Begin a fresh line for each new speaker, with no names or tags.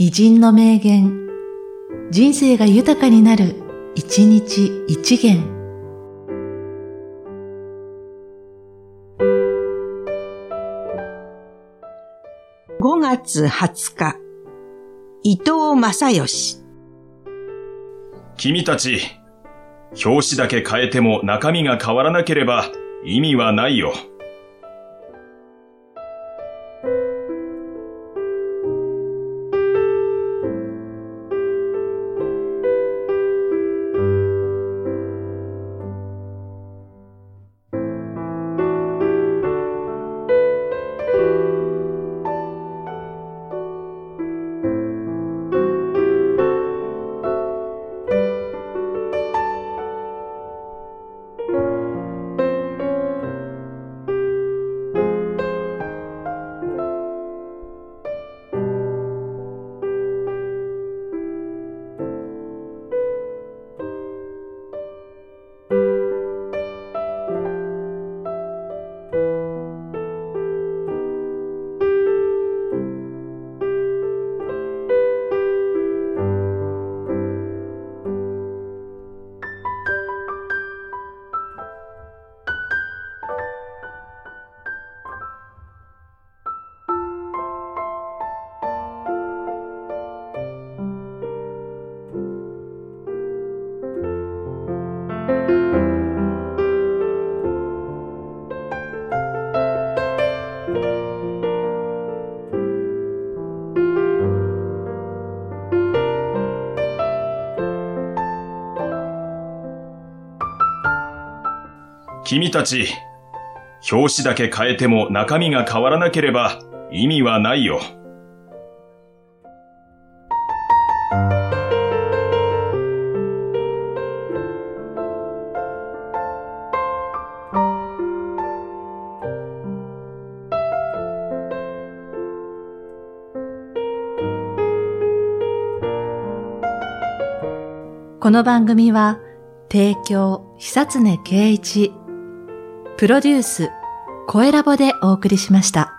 偉人の名言、人生が豊かになる、一日一元。
5月20日、伊藤正義。
君たち、表紙だけ変えても中身が変わらなければ意味はないよ。君たち、表紙だけ変えても中身が変わらなければ意味はないよ。
この番組は、提供、久常圭一、プロデュース、声ラボでお送りしました。